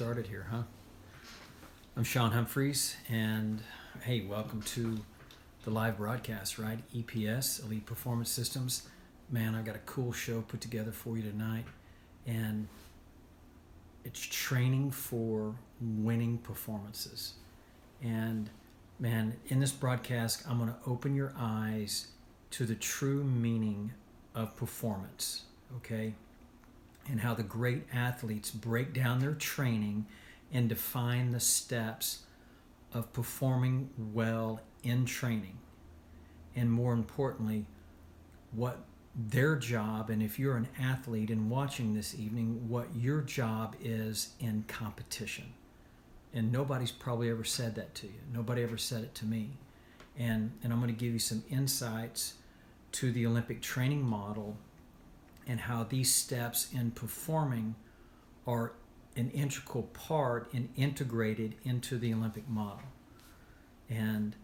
started here, huh? I'm Sean Humphreys, and hey, welcome to the live broadcast, right? EPS, Elite Performance Systems. Man, I got a cool show put together for you tonight, and it's training for winning performances. And man, in this broadcast, I'm going to open your eyes to the true meaning of performance, okay? And how the great athletes break down their training and define the steps of performing well in training. And more importantly, what their job, and if you're an athlete and watching this evening, what your job is in competition. And nobody's probably ever said that to you. Nobody ever said it to me. And, and I'm going to give you some insights to the Olympic training model and how these steps in performing are an integral part and integrated into the Olympic model. And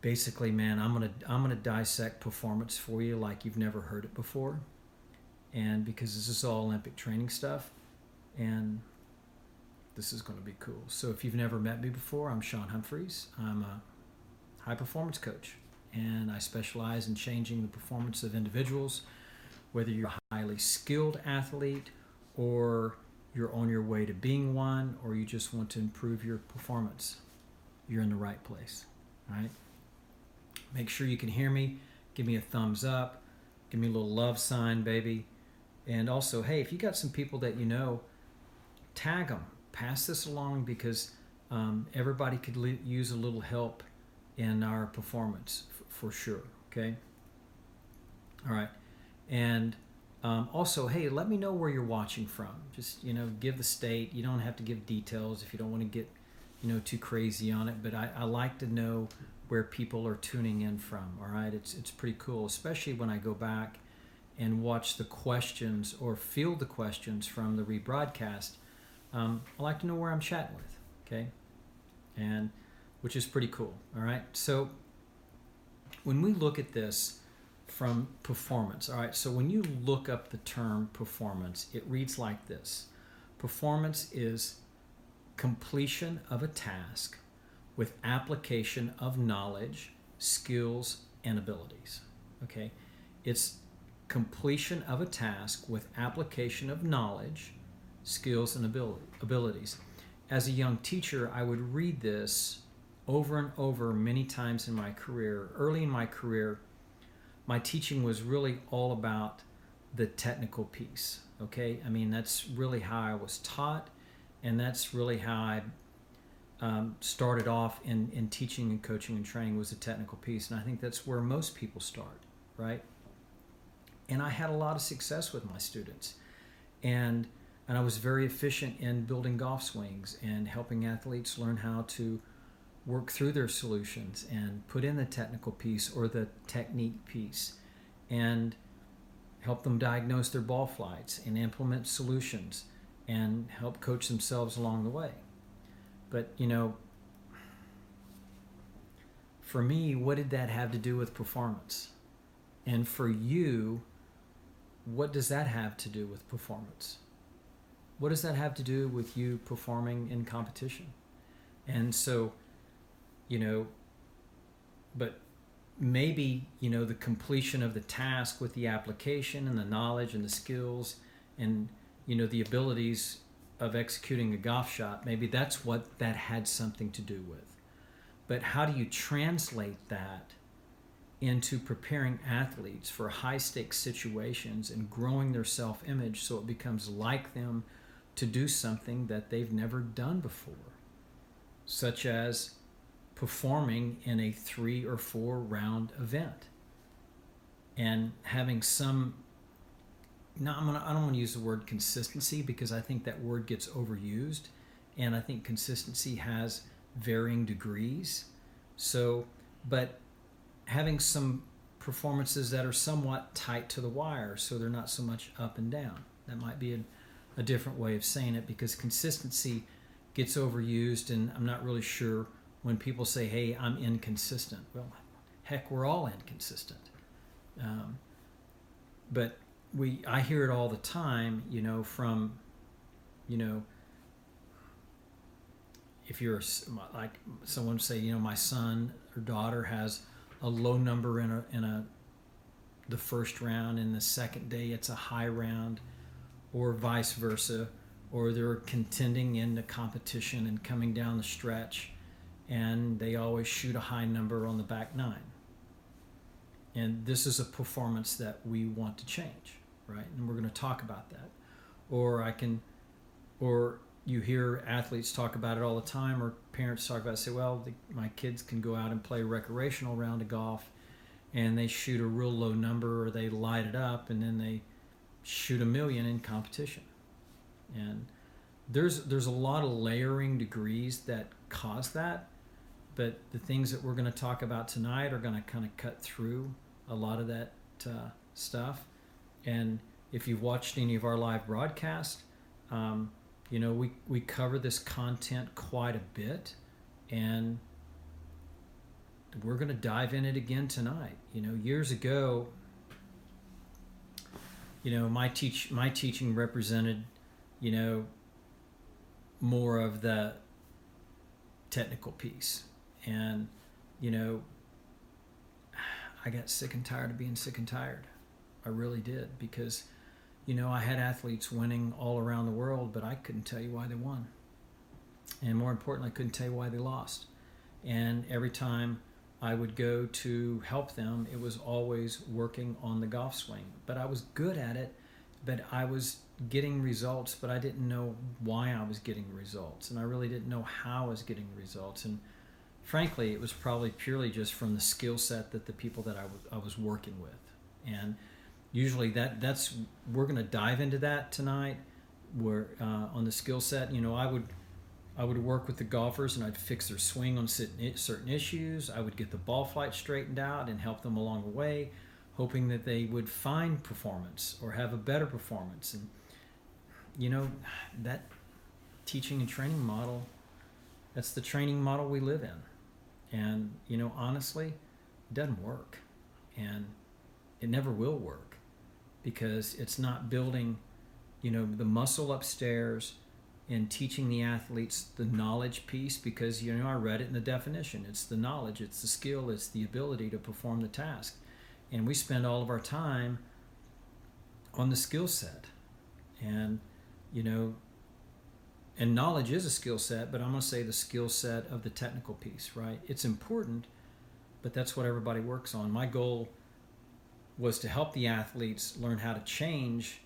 basically, man, I'm gonna I'm gonna dissect performance for you like you've never heard it before, and because this is all Olympic training stuff, and this is to be cool. So if you've never met me before, I'm Sean Humphreys. I'm a high performance coach, and I specialize in changing the performance of individuals whether you're a highly skilled athlete or you're on your way to being one or you just want to improve your performance, you're in the right place. Right? Make sure you can hear me. Give me a thumbs up. Give me a little love sign, baby. And also, hey, if you got some people that you know, tag them. Pass this along because um, everybody could le- use a little help in our performance f- for sure. Okay. All right. And um, also, hey, let me know where you're watching from. Just you know, give the state. You don't have to give details if you don't want to get you know too crazy on it. But I, I like to know where people are tuning in from. All right, it's it's pretty cool, especially when I go back and watch the questions or field the questions from the rebroadcast. Um, I like to know where I'm chatting with. Okay, and which is pretty cool. All right, so when we look at this from performance. All right, so when you look up the term performance, it reads like this Performance is completion of a task with application of knowledge, skills, and abilities. Okay, it's completion of a task with application of knowledge, skills, and abilities. As a young teacher, I would read this over and over many times in my career. Early in my career, my teaching was really all about the technical piece. Okay, I mean that's really how I was taught, and that's really how I um, started off in in teaching and coaching and training was the technical piece, and I think that's where most people start, right? And I had a lot of success with my students, and and I was very efficient in building golf swings and helping athletes learn how to work through their solutions and put in the technical piece or the technique piece and help them diagnose their ball flights and implement solutions and help coach themselves along the way. But, you know, for me, what did that have to do with performance? And for you, what does that have to do with performance? What does that have to do with you performing in competition? And so, you know, but maybe, you know, the completion of the task with the application and the knowledge and the skills and, you know, the abilities of executing a golf shot, maybe that's what that had something to do with. But how do you translate that into preparing athletes for high stakes situations and growing their self image so it becomes like them to do something that they've never done before, such as performing in a three or four round event. And having some no I'm gonna, i don't want to use the word consistency because i think that word gets overused. And i think consistency has varying degrees. So but having some performances that are somewhat tight to the wire so they're not so much up and down. That might be a, a different way of saying it because consistency gets overused and i'm not really sure when people say, hey, I'm inconsistent. Well, heck, we're all inconsistent. Um, but we, I hear it all the time, you know, from, you know, if you're like someone say, you know, my son or daughter has a low number in a in a the first round, and the second day it's a high round, or vice versa, or they're contending in the competition and coming down the stretch, and they always shoot a high number on the back nine. And this is a performance that we want to change, right? And we're going to talk about that. Or I can, or you hear athletes talk about it all the time, or parents talk about it. Say, well, the, my kids can go out and play a recreational round of golf, and they shoot a real low number, or they light it up, and then they shoot a million in competition. And there's there's a lot of layering degrees that cause that, but the things that we're going to talk about tonight are going to kind of cut through a lot of that uh, stuff. And if you've watched any of our live broadcasts, um, you know we we cover this content quite a bit, and we're going to dive in it again tonight. You know, years ago, you know my teach my teaching represented, you know, more of the technical piece, and you know, I got sick and tired of being sick and tired. I really did because, you know, I had athletes winning all around the world, but I couldn't tell you why they won. And more importantly, I couldn't tell you why they lost. And every time I would go to help them, it was always working on the golf swing. But I was good at it, but I was getting results, but I didn't know why I was getting results. And I really didn't know how I was getting results. And frankly, it was probably purely just from the skill set that the people that I, w- I was working with. And usually that that's we're going to dive into that tonight. Where uh, on the skill set, you know, I would I would work with the golfers and I'd fix their swing on certain issues. I would get the ball flight straightened out and help them along the way, hoping that they would find performance or have a better performance. And you know, that teaching and training model, that's the training model we live in. And, you know, honestly, it doesn't work. And it never will work because it's not building, you know, the muscle upstairs and teaching the athletes the knowledge piece because, you know, I read it in the definition. It's the knowledge, it's the skill, it's the ability to perform the task. And we spend all of our time on the skill set. And, you know, and knowledge is a skill set, but I'm going to say the skill set of the technical piece, right? It's important, but that's what everybody works on. My goal was to help the athletes learn how to change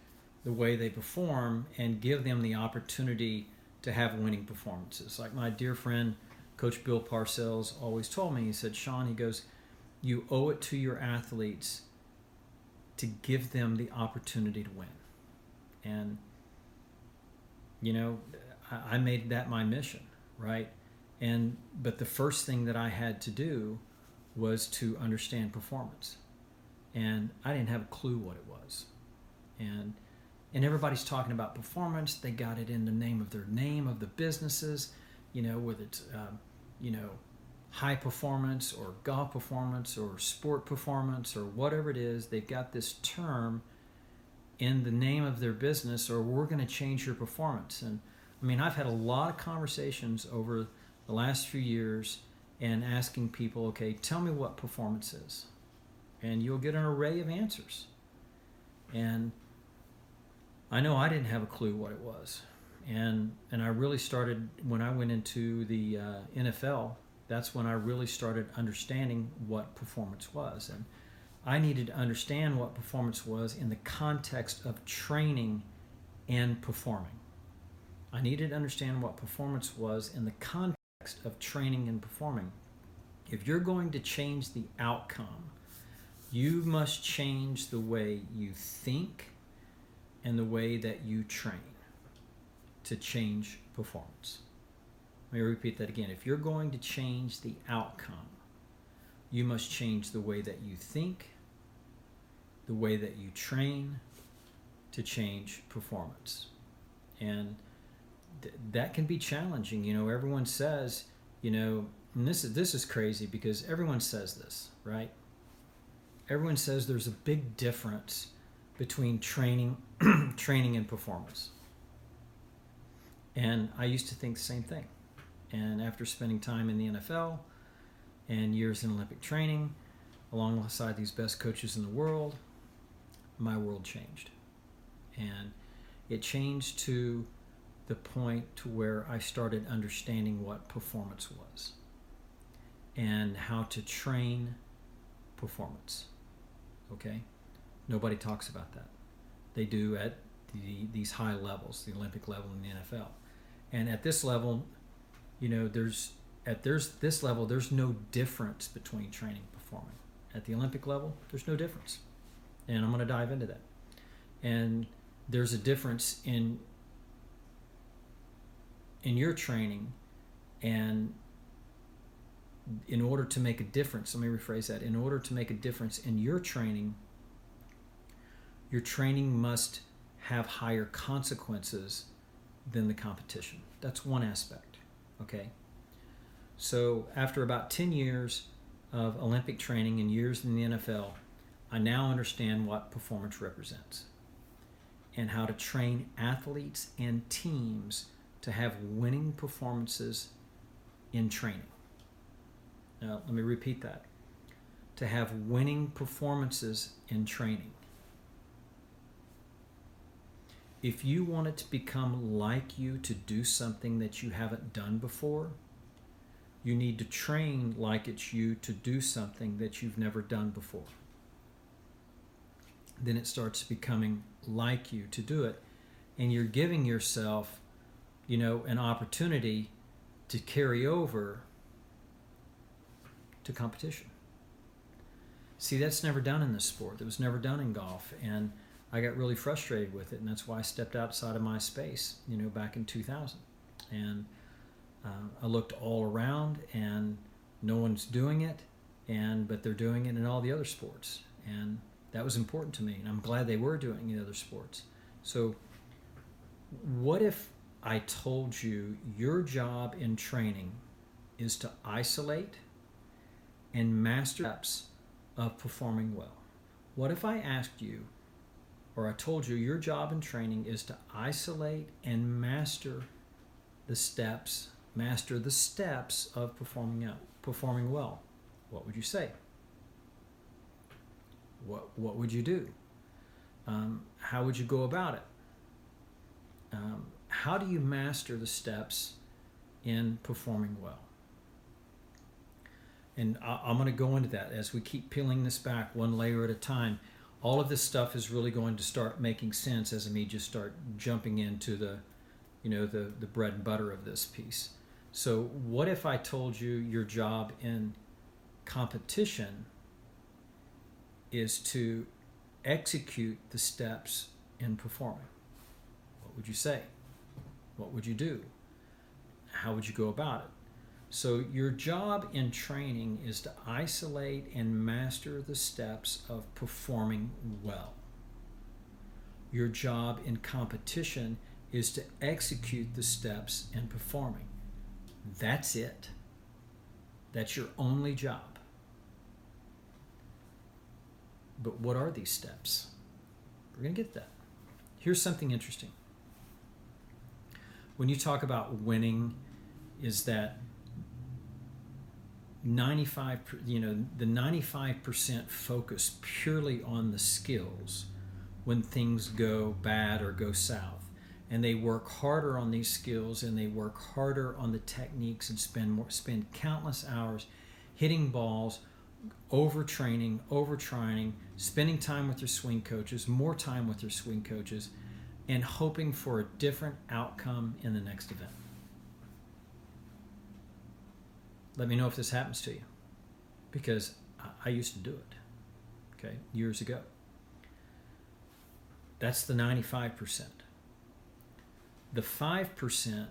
the way they perform and give them the opportunity to have winning performances. Like my dear friend, Coach Bill Parcells, always told me, he said, Sean, he goes, you owe it to your athletes to give them the opportunity to win. And, you know, I made that my mission, right? And but the first thing that I had to do was to understand performance, and I didn't have a clue what it was, and and everybody's talking about performance. They got it in the name of their name of the businesses, you know, whether it's um, you know high performance or golf performance or sport performance or whatever it is. They've got this term in the name of their business, or we're going to change your performance and I mean, I've had a lot of conversations over the last few years and asking people, okay, tell me what performance is. And you'll get an array of answers. And I know I didn't have a clue what it was. And, and I really started when I went into the uh, NFL, that's when I really started understanding what performance was. And I needed to understand what performance was in the context of training and performing. I needed to understand what performance was in the context of training and performing. If you're going to change the outcome, you must change the way you think and the way that you train to change performance. Let me repeat that again. If you're going to change the outcome, you must change the way that you think, the way that you train to change performance. And th- that can be challenging. You know, everyone says, you know, and this is this is crazy because everyone says this, right? Everyone says there's a big difference between training training and performance. And I used to think the same thing. And after spending time in the NFL and years in Olympic training, alongside these best coaches in the world, my world changed. And it changed to the point to where I started understanding what performance was and how to train performance. Okay? Nobody talks about that. They do at the, these high levels, the Olympic level and the NFL. And at this level, you know, there's at there's this level, there's no difference between training and performing. At the Olympic level, there's no difference. And I'm going to dive into that. And there's a difference in in your training and in order to make a difference, let me rephrase that. In order to make a difference in your training, your training must have higher consequences than the competition. That's one aspect. Okay. So after about 10 years of Olympic training and years in the NFL, I now understand what performance represents and how to train athletes and teams to have winning performances in training. Now, let me repeat that. To have winning performances in training. If you want it to become like you to do something that you haven't done before, you need to train like it's you to do something that you've never done before. Then it starts becoming like you to do it. And you're giving yourself, you know, an opportunity to carry over to competition. See, that's never done in this sport. It was never done in golf. And I got really frustrated with it. And that's why I stepped outside of my space, you know, back in 2000. And uh, I looked all around and no one's doing it. And, but they're doing it in all the other sports. And that was important to me. And I'm glad they were doing it in other sports. So, what if I told you your job in training is to isolate and master steps of performing well. What if I asked you, or I told you your job in training is to isolate and master the steps, master the steps of performing out, performing well? What would you say? What what would you do? Um, how would you go about it? Um, how do you master the steps in performing well? and I, am going to go into that as we keep peeling this back one layer at a time. All of this stuff is really going to start making sense as me just start jumping into the, you know, the the bread and butter of this piece. So, what if I told you your job in competition is to execute the steps in performing? What would you say? What would you do? How would you go about it? So, your job in training is to isolate and master the steps of performing well. Your job in competition is to execute the steps in performing. That's it. That's your only job. But what are these steps? We're going to get that. Here's something interesting. When you talk about winning, is that 95 you know the 95% focus purely on the skills when things go bad or go south. And they work harder on these skills and they work harder on the techniques and spend more spend countless hours hitting balls overtraining overtraining spending time with their swing coaches more time with their swing coaches and hoping for a different outcome in the next event Let me know if this happens to you because I used to do it, okay, years ago. That's the 95%. The 5%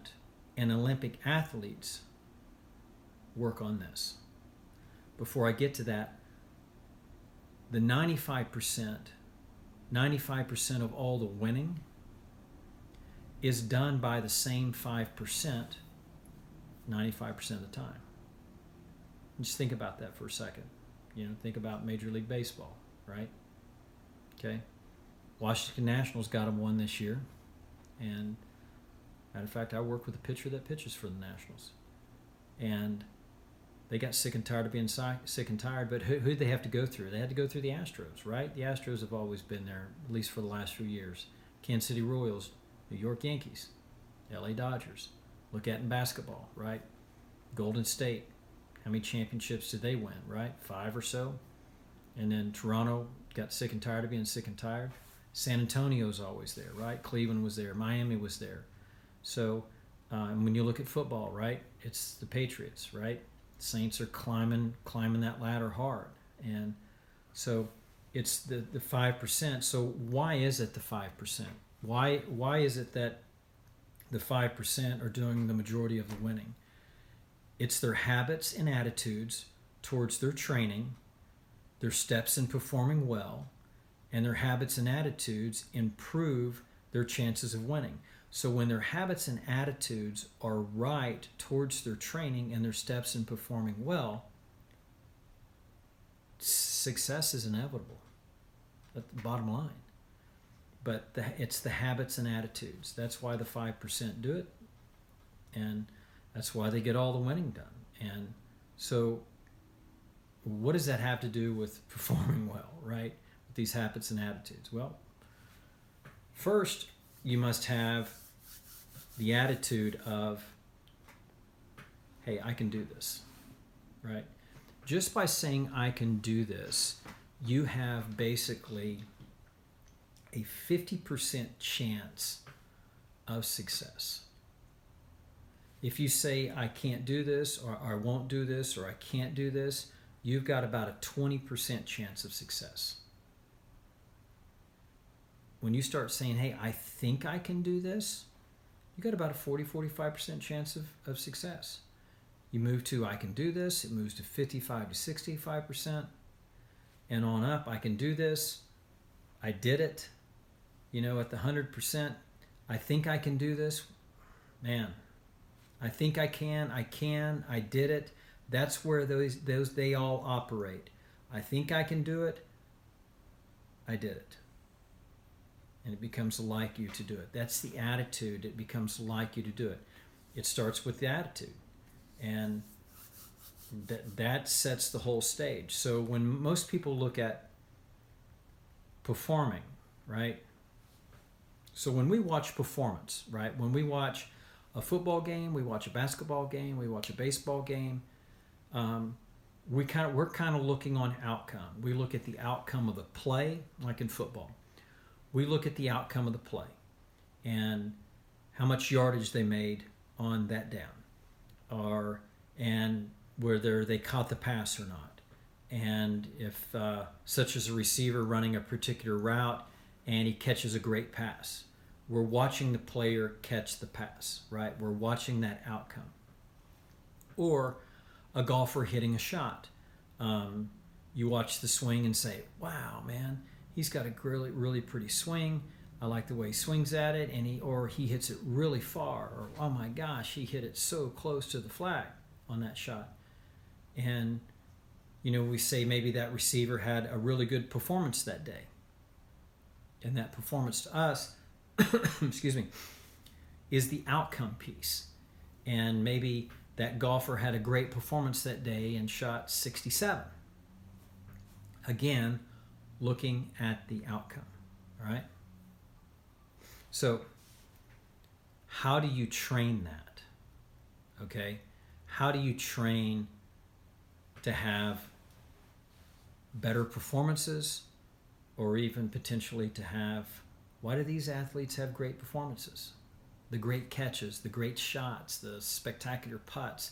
and Olympic athletes work on this. Before I get to that, the 95%, 95% of all the winning is done by the same 5% 95% of the time. Just think about that for a second. You know, think about Major League Baseball, right? Okay. Washington Nationals got them one this year. And matter of fact, I work with a pitcher that pitches for the Nationals. and they got sick and tired of being sick and tired. But who did they have to go through? They had to go through the Astros, right? The Astros have always been there, at least for the last few years. Kansas City Royals, New York Yankees, L.A. Dodgers. Look at in basketball, right? Golden State. How many championships did they win, right? Five or so. And then Toronto got sick and tired of being sick and tired. San Antonio's always there, right? Cleveland was there. Miami was there. So, uh, when you look at football, right, it's the Patriots, right? Saints are climbing climbing that ladder hard, and so it's the the five percent. So why is it the five percent? Why why is it that the five percent are doing the majority of the winning? It's their habits and attitudes towards their training, their steps in performing well, and their habits and attitudes improve their chances of winning. So when their habits and attitudes are right towards their training and their steps in performing well, success is inevitable. That's the bottom line. But the, it's the habits and attitudes. That's why the 5% do it. And that's why they get all the winning done. And so, what does that have to do with performing well, right? With these habits and attitudes? Well, first, you must have the attitude of, hey, I can do this, right? Just by saying I can do this, you have basically a 50% chance of success. If you say, I can't do this, or I won't do this, or I can't do this, you've got about a 20% chance of success. When you start saying, hey, I think I can do this, you got about a 40 45% chance of, of success. You move to I can do this, it moves to 55 to 65%, and on up, I can do this, I did it. You know, at the 100%, I think I can do this. Man, I think I can, I can, I did it. That's where those those they all operate. I think I can do it. I did it and it becomes like you to do it. That's the attitude. It becomes like you to do it. It starts with the attitude, and that that sets the whole stage. So when most people look at performing, right? So when we watch performance, right? When we watch a football game, we watch a basketball game, we watch a baseball game. Um, we kind of we're kind of looking on outcome. We look at the outcome of the play, like in football we look at the outcome of the play and how much yardage they made on that down, or and whether they caught the pass or not, and if uh, such as a receiver running a particular route and he catches a great pass, we're watching the player catch the pass, right? We're watching that outcome, or a golfer hitting a shot. Um, you watch the swing and say, "Wow, man." he's got a really really pretty swing. I like the way he swings at it, and he or he hits it really far, or oh my gosh, he hit it so close to the flag on that shot. And you know, we say maybe that receiver had a really good performance that day. And that performance to us, excuse me, is the outcome piece. And maybe that golfer had a great performance that day and shot 67. Again, looking at the outcome. All right? So, how do you train that? Okay? How do you train to have better performances or even potentially to have why do these athletes have great performances? The great catches, the great shots, the spectacular putts,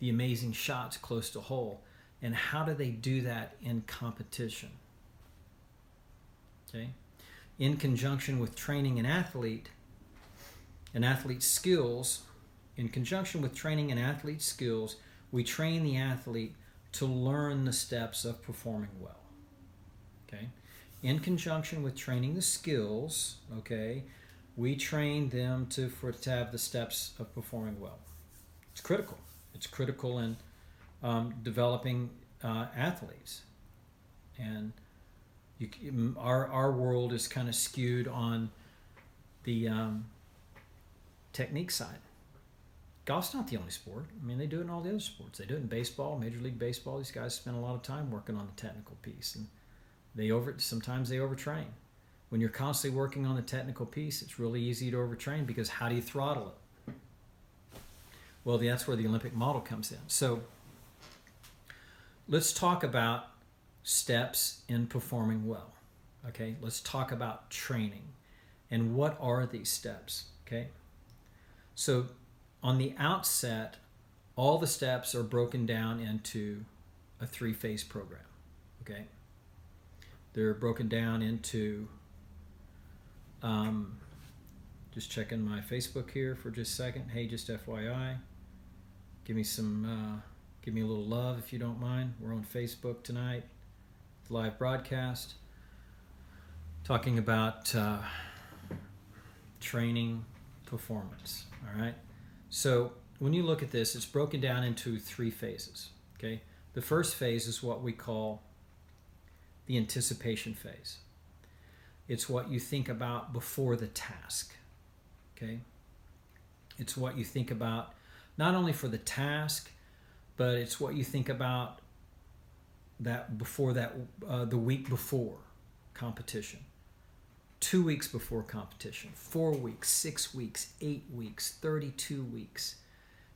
the amazing shots close to hole. And how do they do that in competition? Okay? In conjunction with training an athlete, an athlete's skills, in conjunction with training an athlete's skills, we train the athlete to learn the steps of performing well. Okay? In conjunction with training the skills, okay, we train them to for to have the steps of performing well. It's critical. It's critical in um, developing uh, athletes, and you, our our world is kind of skewed on the um, technique side. golf's not the only sport. I mean, they do it in all the other sports. They do it in baseball, Major League Baseball. These guys spend a lot of time working on the technical piece, and they over sometimes they overtrain. When you're constantly working on the technical piece, it's really easy to overtrain because how do you throttle it? Well, that's where the Olympic model comes in. So let's talk about steps in performing well. Okay, let's talk about training and what are these steps. Okay, so on the outset, all the steps are broken down into a three phase program. Okay, they're broken down into um, just checking my Facebook here for just a second. Hey, just FYI, give me some, uh, give me a little love if you don't mind. We're on Facebook tonight, live broadcast, talking about uh, training performance. All right. So when you look at this, it's broken down into three phases. Okay. The first phase is what we call the anticipation phase. It's what you think about before the task. Okay? It's what you think about not only for the task, but it's what you think about that before that uh, the week before competition two weeks before competition four weeks six weeks eight weeks 32 weeks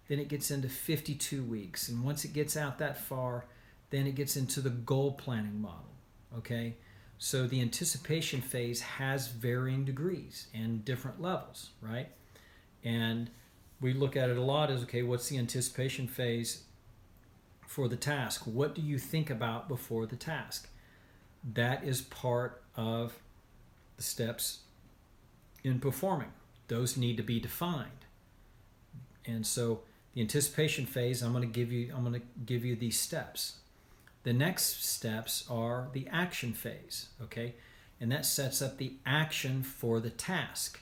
then it gets into 52 weeks and once it gets out that far then it gets into the goal planning model okay so the anticipation phase has varying degrees and different levels, right? And we look at it a lot as okay, what's the anticipation phase for the task? What do you think about before the task? That is part of the steps in performing. Those need to be defined. And so the anticipation phase, I'm going to give you I'm going to give you these steps. The next steps are the action phase, okay? And that sets up the action for the task.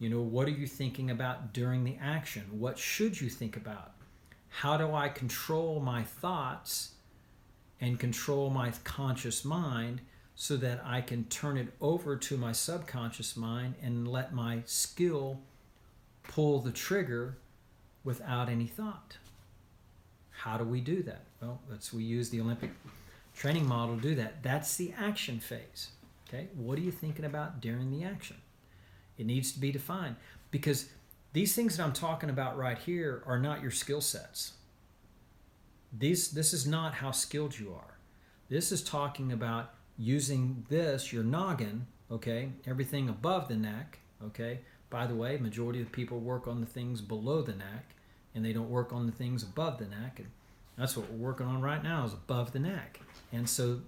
You know, what are you thinking about during the action? What should you think about? How do I control my thoughts and control my conscious mind so that I can turn it over to my subconscious mind and let my skill pull the trigger without any thought? How do we do that? Well, let's we use the Olympic training model to do that. That's the action phase. Okay, what are you thinking about during the action? It needs to be defined because these things that I'm talking about right here are not your skill sets. These this is not how skilled you are. This is talking about using this your noggin, okay? Everything above the neck, okay? By the way, majority of people work on the things below the neck and they don't work on the things above the neck. And that's what we're working on right now is above the neck. And so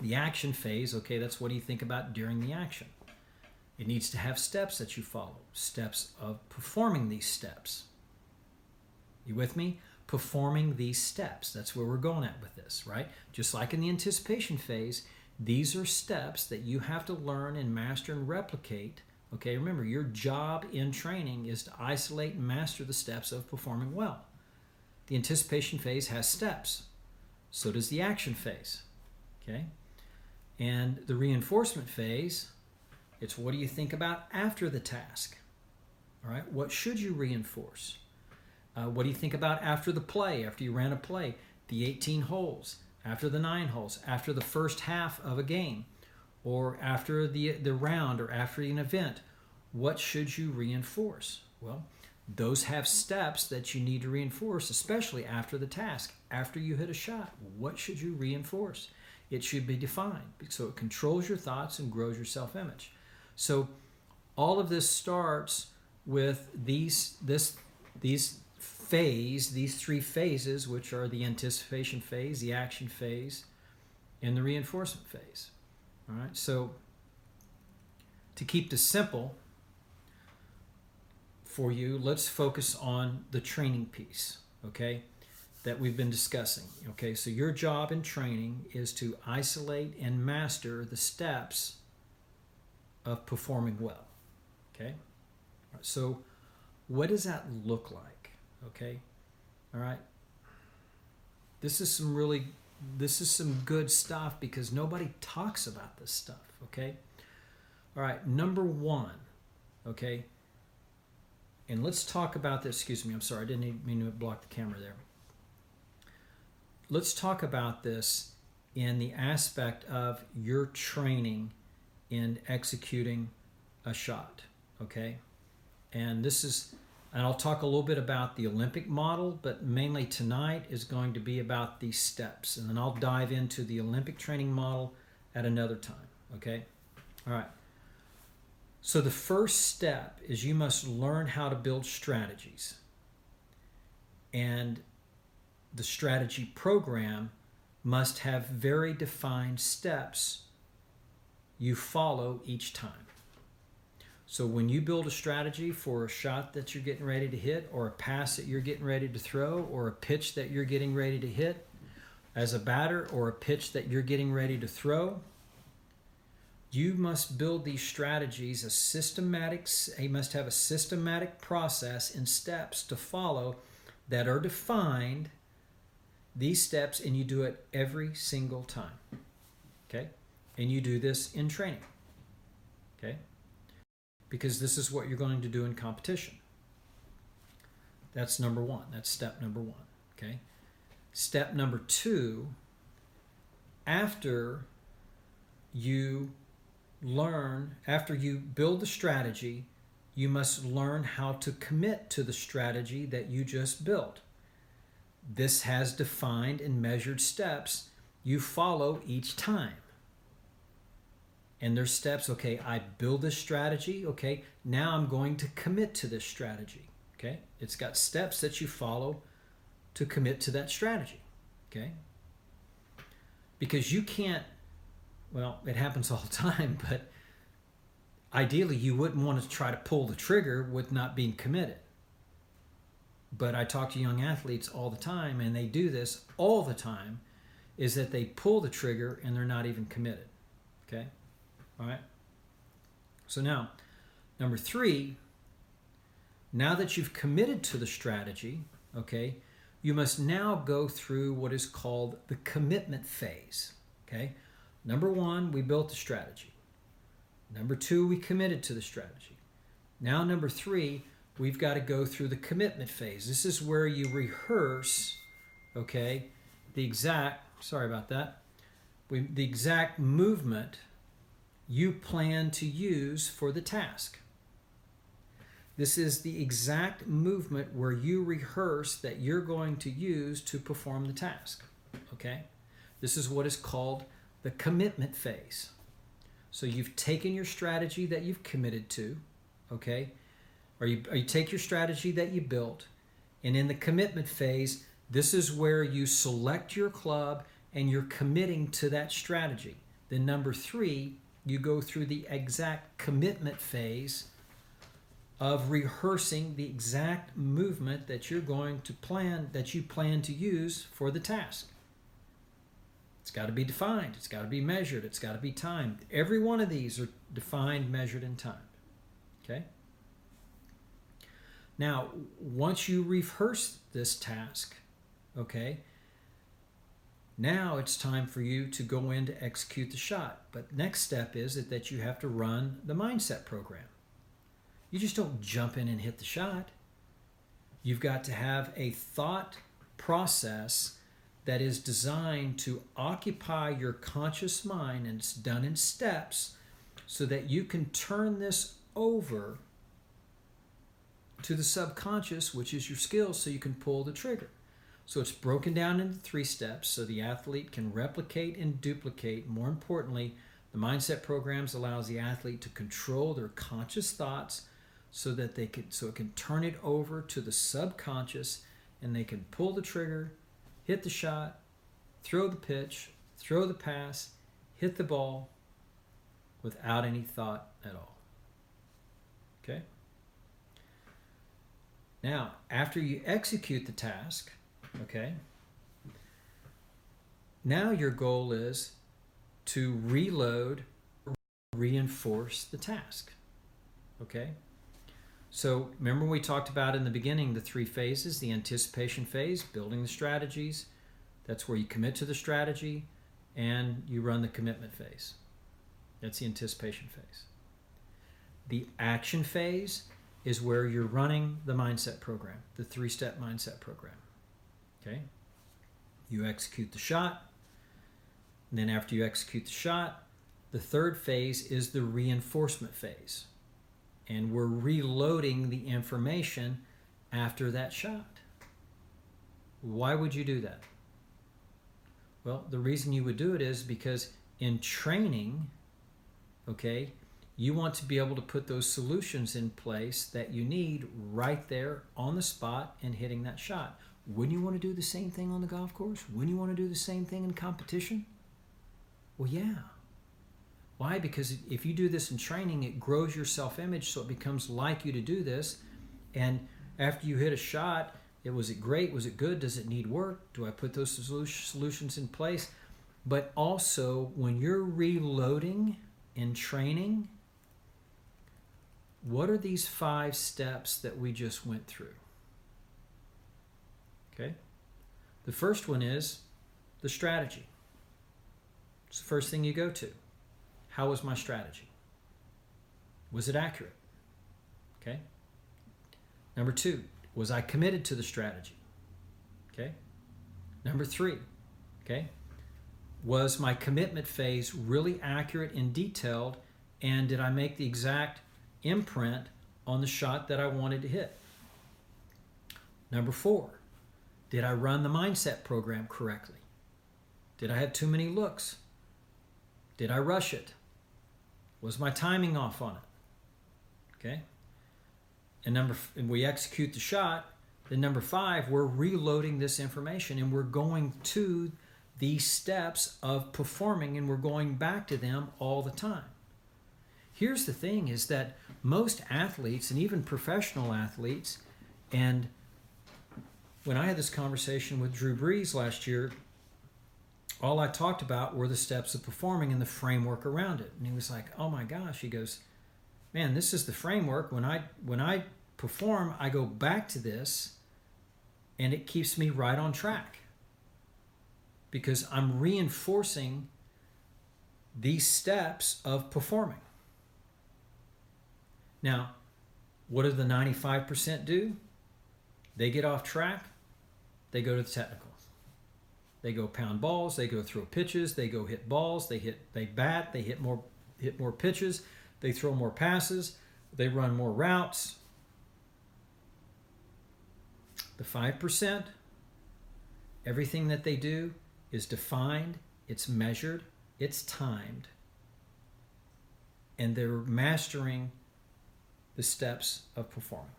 the action phase, okay, that's what do you think about during the action? It needs to have steps that you follow, steps of performing these steps. You with me? Performing these steps. That's where we're going at with this, right? Just like in the anticipation phase, these are steps that you have to learn and master and replicate Okay, remember, your job in training is to isolate and master the steps of performing well. The anticipation phase has steps, so does the action phase. Okay, and the reinforcement phase, it's what do you think about after the task? All right, what should you reinforce? Uh, what do you think about after the play, after you ran a play, the 18 holes, after the nine holes, after the first half of a game? Or after the, the round or after an event, what should you reinforce? Well, those have steps that you need to reinforce, especially after the task. After you hit a shot, what should you reinforce? It should be defined so it controls your thoughts and grows your self image. So, all of this starts with these this these phase, these three phases, which are the anticipation phase, the action phase, and the reinforcement phase. All right, so to keep this simple for you, let's focus on the training piece, okay, that we've been discussing. Okay, so your job in training is to isolate and master the steps of performing well. Okay, so what does that look like? Okay, all right, this is some really this is some good stuff because nobody talks about this stuff, okay? All right, number one, okay? and let's talk about this. Excuse me, I'm sorry, I didn't mean to block the camera there. Let's talk about this in the aspect of your training in executing a shot. Okay, and this is, and I'll talk a little bit about the Olympic model, but mainly tonight is going to be about these steps, and then I'll dive into the Olympic training model at another time. Okay, all right. So, the first step is you must learn how to build strategies. And the strategy program must have very defined steps you follow each time. So, when you build a strategy for a shot that you're getting ready to hit, or a pass that you're getting ready to throw, or a pitch that you're getting ready to hit as a batter, or a pitch that you're getting ready to throw, you must build these strategies a systematic you must have a systematic process and steps to follow that are defined these steps and you do it every single time. Okay? And you do this in training because this is what you're going to do in competition that's number one that's step number one okay step number two after you learn, after you build the strategy, you must learn how to commit to the strategy that you just built. This has defined and measured steps you follow each time. And there's steps, okay, I build this strategy, okay, now I'm going to commit to this strategy, okay? It's got steps that you follow to commit to that strategy, okay? Because you can't well, it happens all the time, but ideally you wouldn't want to try to pull the trigger with not being committed. But I talk to young athletes all the time, and they do this all the time, is that they pull the trigger and they're not even committed. Okay? All right? So now, number three, now that you've committed to the strategy, okay, you must now go through what is called the commitment phase. Okay? Number one, we built the strategy. Number two, we committed to the strategy. Now, number three, we've got to go through the commitment phase. This is where you rehearse, okay, the exact, sorry about that, we, the exact movement you plan to use for the task. This is the exact movement where you rehearse that you're going to use to perform the task. Okay? This is what is called the commitment phase. So you've taken your strategy that you've committed to, okay? Or you, or you take your strategy that you built, and in the commitment phase, this is where you select your club and you're committing to that strategy. Then, number three, you go through the exact commitment phase of rehearsing the exact movement that you're going to plan, that you plan to use for the task. It's got to be defined. It's got to be measured. It's got to be timed. Every one of these are defined, measured, and timed. Okay? Now, once you rehearse this task, okay, now it's time for you to go in to execute the shot. But next step is that you have to run the mindset program. You just don't jump in and hit the shot. You've got to have a thought process that is designed to occupy your conscious mind and it's done in steps so that you can turn this over to the subconscious, which is your skill, so you can pull the trigger. So it's broken down into three steps so the athlete can replicate and duplicate. More importantly, the mindset programs allows the athlete to control their conscious thoughts so that they can so it can turn it over to the subconscious and they can pull the trigger hit the shot, throw the pitch, throw the pass, hit the ball without any thought at all. Okay? Now, after you execute the task, okay, now your goal is to reload, reinforce the task. Okay? So remember we talked about in the beginning the three phases the anticipation phase, building the strategies. That's where you commit to the strategy and you run the commitment phase. That's the anticipation phase. The action phase is where you're running the mindset program, the three step mindset program. Okay? You execute the shot. And then, after you execute the shot, the third phase is the reinforcement phase. And we're reloading the information after that shot. Why would you do that? Well, the reason you would do it is because in training, okay, you want to be able to put those solutions in place that you need right there on the spot and hitting that shot. Wouldn't you want to do the same thing on the golf course? Wouldn't you want to do the same thing in competition? Well, yeah. Why? Because if you do this in training, it grows your self image so it becomes like you to do this. And after you hit a shot, it was it great? Was it good? Does it need work? Do I put those solutions in place? But also, when you're reloading in training, what are these five steps that we just went through? Okay? The first one is the strategy. It's the first thing you go to. How was my strategy? Was it accurate? Okay? Number two, was I committed to the strategy? Okay? Number three, okay? Was my commitment phase really accurate and detailed? And did I make the exact imprint on the shot that I wanted to hit? Number four, did I run the mindset program correctly? Did I have too many looks? Did I rush it? Was my timing off on it? Okay. And number, and we execute the shot. Then number five, we're reloading this information and we're going to these steps of performing and we're going back to them all the time. Here's the thing: is that most athletes and even professional athletes, and when I had this conversation with Drew Brees last year, all I talked about were the steps of performing and the framework around it. And he was like, "Oh my gosh!" He goes, "Man, this is the framework. When I when I perform, I go back to this, and it keeps me right on track because I'm reinforcing these steps of performing." Now, what do the 95% do? They get off track, they go to the technical. They go pound balls, they go throw pitches, they go hit balls, they hit they bat, they hit more hit more pitches, they throw more passes, they run more routes. The 5%, everything that they do is defined, it's measured, it's timed. And they're mastering the steps of performing.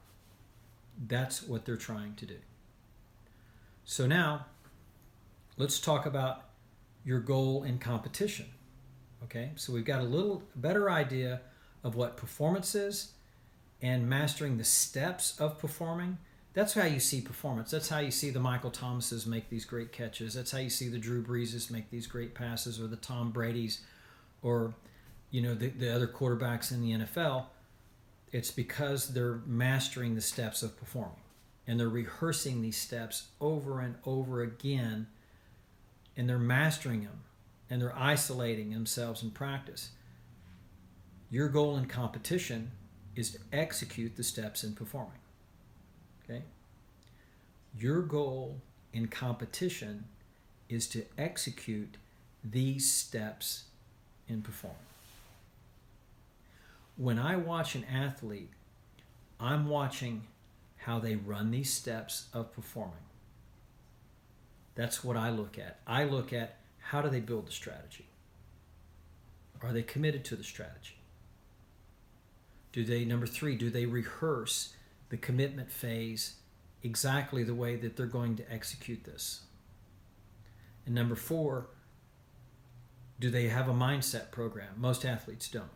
That's what they're trying to do. So now, let's talk about your goal in competition. Okay, so we've got a little better idea of what performance is and mastering the steps of performing. That's how you see performance. That's how you see the Michael Thomases make these great catches. That's how you see the Drew Breeses make these great passes or the Tom Brady's or you know the, the other quarterbacks in the NFL it's because they're mastering the steps of performing and they're rehearsing these steps over and over again and they're mastering them and they're isolating themselves in practice. Your goal in competition is to execute the steps in performing. Okay? Your goal in competition is to execute these steps in performing when I watch an athlete, I'm watching how they run these steps of performing. That's what I look at. I look at how do they build the strategy? Are they committed to the strategy? Do they, number three, do they rehearse the commitment phase exactly the way that they're going to execute this? And number four, do they have a mindset program? Most athletes don't.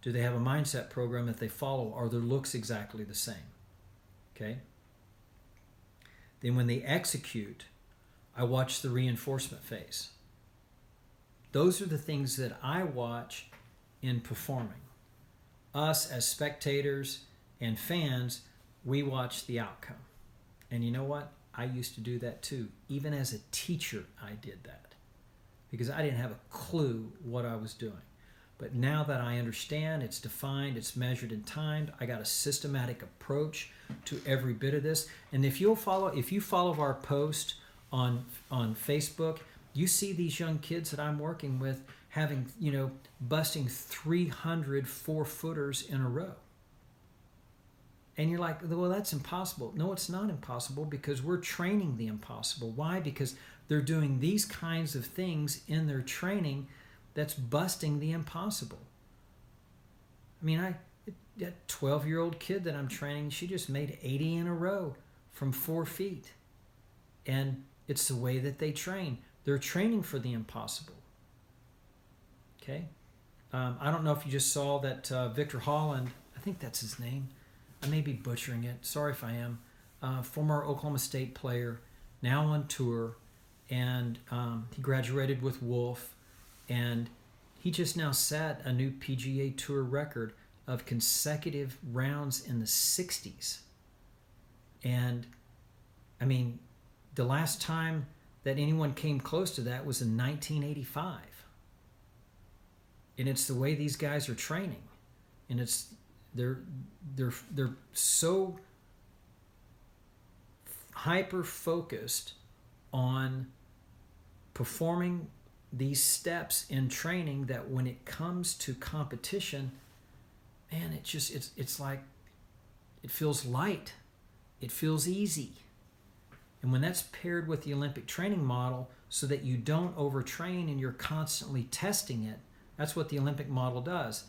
Do they have a mindset program that they follow? Are their looks exactly the same? Okay. Then when they execute, I watch the reinforcement phase. Those are the things that I watch in performing. Us as spectators and fans, we watch the outcome. And you know what? I used to do that too. Even as a teacher, I did that because I didn't have a clue what I was doing. But now that I understand, it's defined, it's measured and timed. I got a systematic approach to every bit of this. And if you'll follow, if you follow our post on on Facebook, you see these young kids that I'm working with having, you know, busting 300 four footers in a row. And you're like, well, that's impossible. No, it's not impossible because we're training the impossible. Why? Because they're doing these kinds of things in their training that's busting the impossible. I mean, I that 12 year old kid that I'm training, she just made 80 in a row from four feet. And it's the way that they train. They're training for the impossible. Okay? Um, I don't know if you just saw that uh, Victor Holland, I think that's his name. I may be butchering it. Sorry if I am. Uh, former Oklahoma State player, now on tour, and um, he graduated with Wolff, and he just now set a new PGA Tour record of consecutive rounds in the 60s. And I mean, the last time that anyone came close to that was in 1985. And it's the way these guys are training. And it's they're they're they're so hyper focused on performing these steps in training that when it comes to competition man it just it's it's like it feels light. It feels easy. And when that's paired with the olympic training model so that you don't overtrain and you're constantly testing it that's what the olympic model does.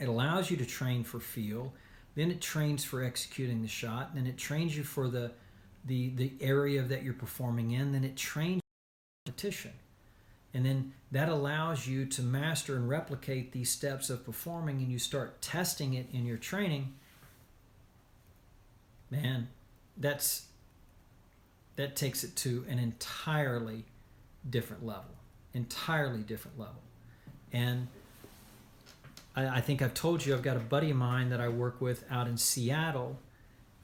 It allows you to train for feel, then it trains for executing the shot, then it trains you for the the the area that you're performing in, then it trains competition. And then that allows you to master and replicate these steps of performing and you start testing it in your training. Man, that's that takes it to an entirely different level. Entirely different level. And I, I think I've told you I've got a buddy of mine that I work with out in Seattle,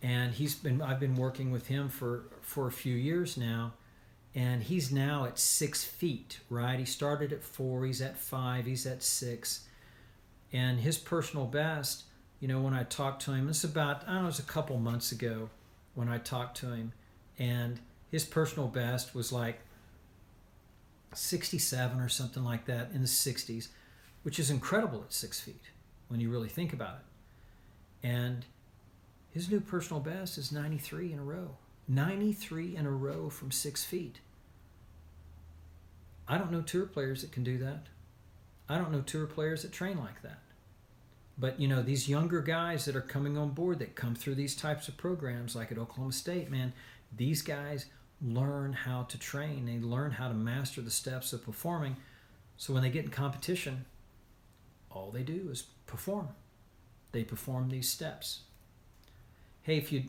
and he's been I've been working with him for for a few years now, and he's now at six feet. Right, he started at four, he's at five, he's at six, and his personal best. You know, when I talked to him, it's about I don't know, it was a couple months ago when I talked to him, and his personal best was like 67 or something like that in the 60s which is incredible at six feet when you really think about it. And his new personal best is 93 in a row. 93 in a row from six feet. I don't know tour players that can do that. I don't know tour players that train like that. But you know, these younger guys that are coming on board that come through these types of programs like at Oklahoma State, man, these guys learn how to train. They learn how to master the steps of performing. So when they get in competition, all they do is perform. They perform these steps. Hey, if you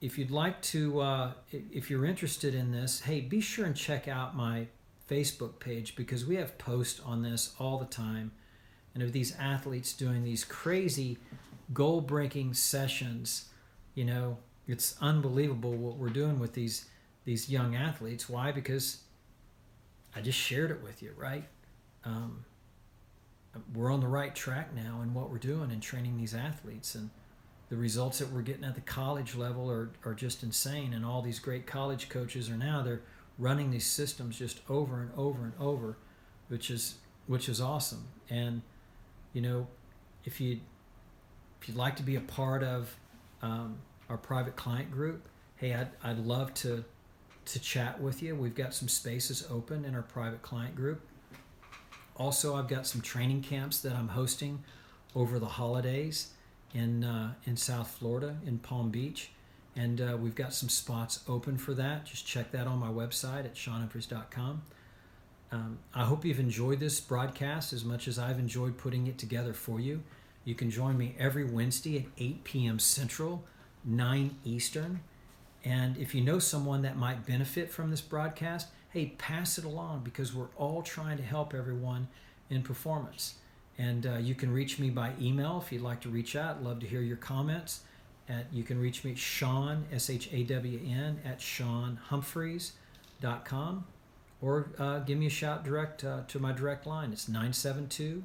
if you'd like to, uh, if you're interested in this, hey, be sure and check out my Facebook page because we have posts on this all the time, and of these athletes doing these crazy goal-breaking sessions. You know, it's unbelievable what we're doing with these these young athletes. Why? Because I just shared it with you, right? Um, we're on the right track now in what we're doing and training these athletes and the results that we're getting at the college level are, are just insane. And all these great college coaches are now they're running these systems just over and over and over which is which is awesome. And you know if you if you'd like to be a part of um, our private client group hey I'd, I'd love to to chat with you. We've got some spaces open in our private client group. Also, I've got some training camps that I'm hosting over the holidays in uh, in South Florida in Palm Beach, and uh, we've got some spots open for that. Just check that on my website at shawnhumphreys.com. Um, I hope you've enjoyed this broadcast as much as I've enjoyed putting it together for you. You can join me every Wednesday at 8 p.m. Central, 9 Eastern. And if you know someone that might benefit from this broadcast, hey, pass it along because we're all trying to help everyone in performance. And uh, you can reach me by email if you'd like to reach out. Love to hear your comments. At, you can reach me Shawn S H A W N, at ShawnHumphreys.com or uh, give me a shout direct uh, to my direct line. It's 972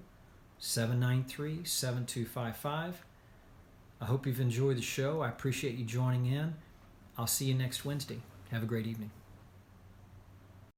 793 7255. I hope you've enjoyed the show. I appreciate you joining in. I'll see you next Wednesday. Have a great evening.